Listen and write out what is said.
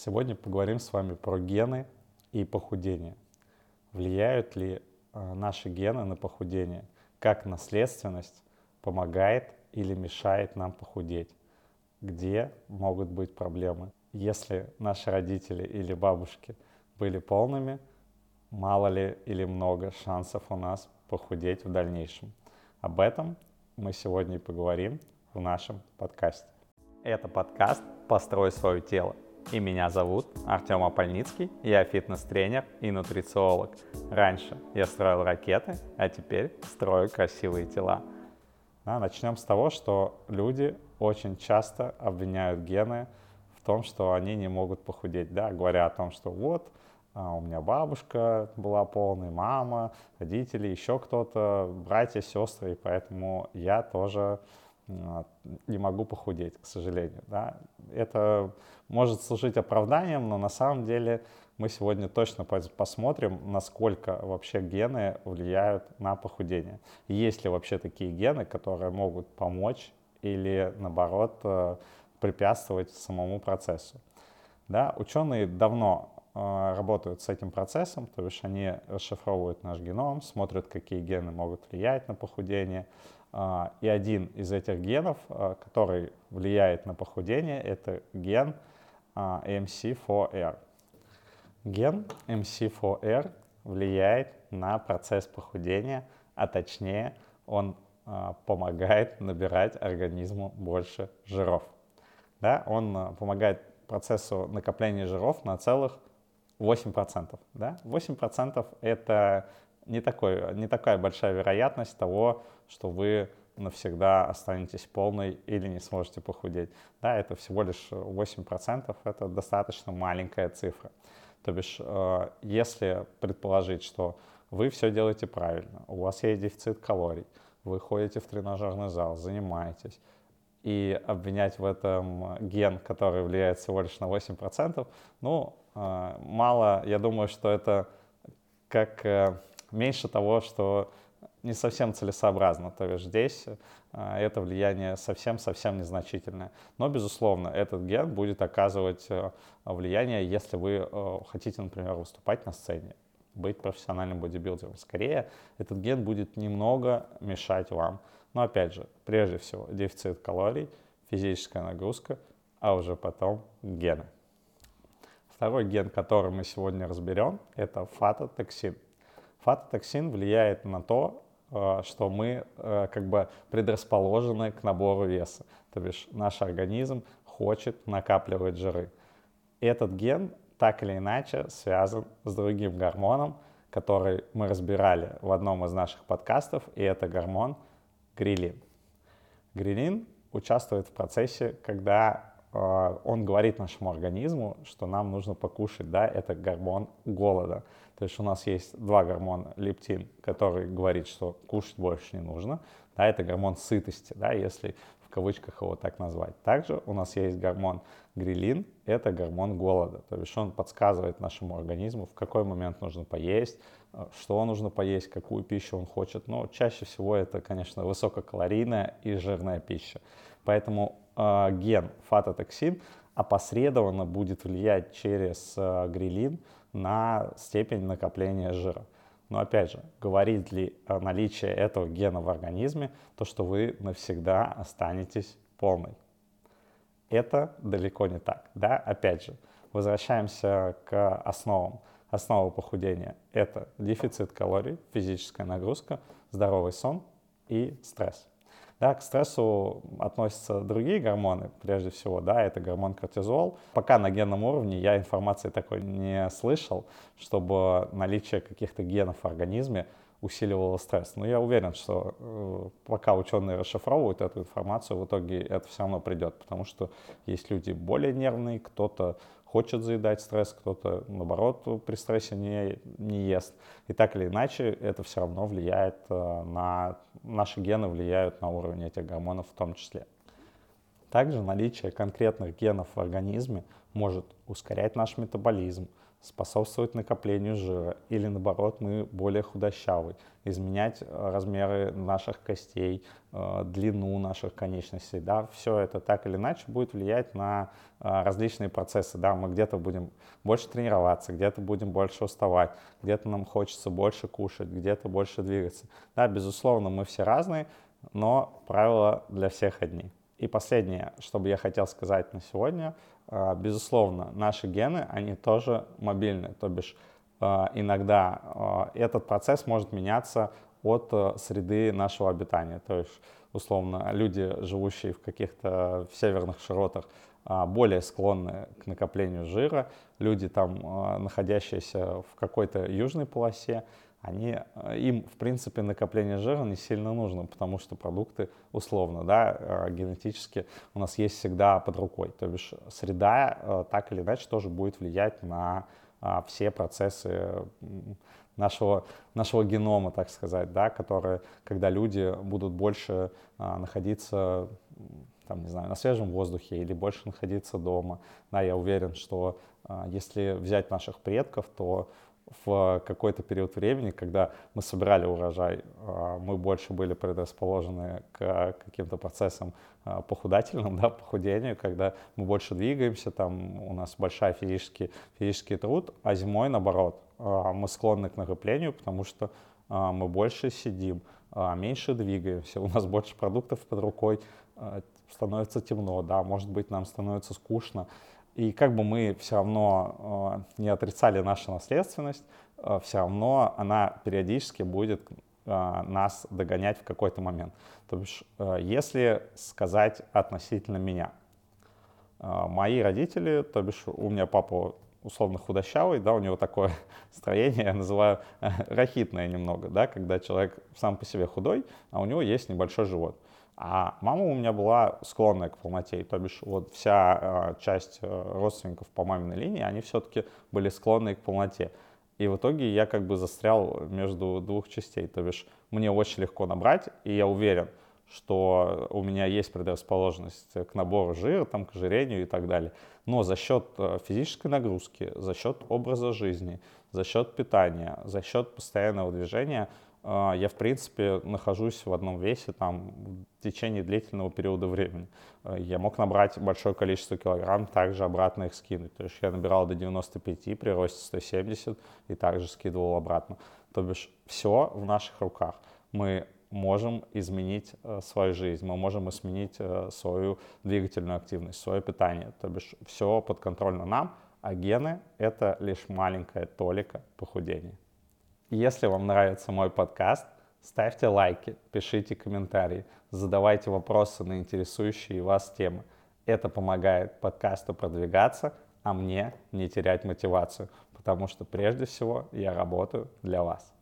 Сегодня поговорим с вами про гены и похудение. Влияют ли э, наши гены на похудение? Как наследственность помогает или мешает нам похудеть? Где могут быть проблемы? Если наши родители или бабушки были полными, мало ли или много шансов у нас похудеть в дальнейшем? Об этом мы сегодня и поговорим в нашем подкасте. Это подкаст «Построй свое тело» И меня зовут Артем Апольницкий, я фитнес-тренер и нутрициолог. Раньше я строил ракеты, а теперь строю красивые тела. Да, начнем с того, что люди очень часто обвиняют гены в том, что они не могут похудеть, да, говоря о том, что вот, а, у меня бабушка была полной, мама, родители, еще кто-то, братья, сестры, и поэтому я тоже не могу похудеть, к сожалению. Да? Это может служить оправданием, но на самом деле мы сегодня точно посмотрим, насколько вообще гены влияют на похудение. Есть ли вообще такие гены, которые могут помочь или, наоборот, э, препятствовать самому процессу. Да? Ученые давно работают с этим процессом, то есть они расшифровывают наш геном, смотрят, какие гены могут влиять на похудение, а, и один из этих генов, а, который влияет на похудение, это ген MC4R. А, ген MC4R влияет на процесс похудения, а точнее он помогает набирать организму больше жиров. Да, он помогает процессу накопления жиров на целых 8%. Да? 8% это не, такой, не такая большая вероятность того, что вы навсегда останетесь полной или не сможете похудеть. Да, это всего лишь 8%, это достаточно маленькая цифра. То бишь, э, если предположить, что вы все делаете правильно, у вас есть дефицит калорий, вы ходите в тренажерный зал, занимаетесь, и обвинять в этом ген, который влияет всего лишь на 8%, ну, мало, я думаю, что это как э, меньше того, что не совсем целесообразно. То есть здесь а, это влияние совсем-совсем незначительное. Но, безусловно, этот ген будет оказывать э, влияние, если вы э, хотите, например, выступать на сцене, быть профессиональным бодибилдером. Скорее, этот ген будет немного мешать вам. Но, опять же, прежде всего, дефицит калорий, физическая нагрузка, а уже потом гены. Второй ген, который мы сегодня разберем, это фатотоксин. Фатотоксин влияет на то, э, что мы э, как бы предрасположены к набору веса. То бишь наш организм хочет накапливать жиры. Этот ген так или иначе связан с другим гормоном, который мы разбирали в одном из наших подкастов, и это гормон грилин. Грилин участвует в процессе, когда он говорит нашему организму, что нам нужно покушать, да, это гормон голода. То есть у нас есть два гормона, лептин, который говорит, что кушать больше не нужно. Да, это гормон сытости, да, если в кавычках его так назвать. Также у нас есть гормон грилин, это гормон голода. То есть он подсказывает нашему организму, в какой момент нужно поесть, э, что нужно поесть, какую пищу он хочет. Но чаще всего это, конечно, высококалорийная и жирная пища. Поэтому э, ген фатотоксин опосредованно будет влиять через э, грилин на степень накопления жира. Но опять же, говорит ли наличие этого гена в организме то, что вы навсегда останетесь полной? Это далеко не так. Да? Опять же, возвращаемся к основам. Основа похудения – это дефицит калорий, физическая нагрузка, здоровый сон и стресс. Да, к стрессу относятся другие гормоны, прежде всего, да, это гормон кортизол. Пока на генном уровне я информации такой не слышал, чтобы наличие каких-то генов в организме усиливало стресс. Но я уверен, что э, пока ученые расшифровывают эту информацию, в итоге это все равно придет, потому что есть люди более нервные, кто-то хочет заедать стресс, кто-то, наоборот, при стрессе не, не ест. И так или иначе, это все равно влияет э, на... Наши гены влияют на уровень этих гормонов в том числе. Также наличие конкретных генов в организме может ускорять наш метаболизм, способствовать накоплению жира, или наоборот мы более худощавый, изменять э, размеры наших костей, э, длину наших конечностей, да, все это так или иначе будет влиять на э, различные процессы, да, мы где-то будем больше тренироваться, где-то будем больше уставать, где-то нам хочется больше кушать, где-то больше двигаться, да, безусловно, мы все разные, но правила для всех одни. И последнее, что бы я хотел сказать на сегодня, безусловно, наши гены, они тоже мобильны, то бишь а, иногда а, этот процесс может меняться от среды нашего обитания. То есть, условно, люди, живущие в каких-то северных широтах, более склонны к накоплению жира, люди там, находящиеся в какой-то южной полосе, они, э, им, в принципе, накопление жира не сильно нужно, потому что продукты, условно, да, э, генетически у нас есть всегда под рукой. То бишь среда э, так или иначе тоже будет влиять на все процессы нашего, нашего генома, так сказать, да, которые, когда люди будут больше находиться там, не знаю, на свежем воздухе или больше находиться дома. Да, я уверен, что если взять наших предков, то в какой-то период времени, когда мы собирали урожай, а, мы больше были предрасположены к каким-то процессам а, похудательным, да, похудению, когда мы больше двигаемся, там у нас большой физический, физический труд, а зимой, наоборот, а, мы склонны к накоплению, потому что мы больше сидим, меньше двигаемся, у нас больше продуктов под рукой, становится темно, да, может быть, нам становится скучно, и как бы мы все равно э, не отрицали нашу наследственность, э, все равно она периодически будет э, нас догонять в какой-то момент. То бишь, э, если сказать относительно меня, э, мои родители, то бишь у меня папа условно худощавый, да, у него такое строение, я называю э, рахитное немного, да, когда человек сам по себе худой, а у него есть небольшой живот. А мама у меня была склонная к полноте, то бишь вот вся э, часть родственников по маминой линии, они все-таки были склонны к полноте. И в итоге я как бы застрял между двух частей, то бишь мне очень легко набрать, и я уверен, что у меня есть предрасположенность к набору жира, там, к ожирению и так далее. Но за счет э, физической нагрузки, за счет образа жизни, за счет питания, за счет постоянного движения – а, я, в принципе, нахожусь в одном весе там в течение длительного периода времени. А, я мог набрать большое количество килограмм, также обратно их скинуть. То есть я набирал до 95 при росте 170 и также скидывал обратно. То бишь все в наших руках. Мы можем изменить э, свою жизнь, мы можем изменить э, свою двигательную активность, свое питание. То бишь все подконтрольно нам, а гены — это лишь маленькая толика похудения. Если вам нравится мой подкаст, ставьте лайки, пишите комментарии, задавайте вопросы на интересующие вас темы. Это помогает подкасту продвигаться, а мне не терять мотивацию, потому что прежде всего я работаю для вас.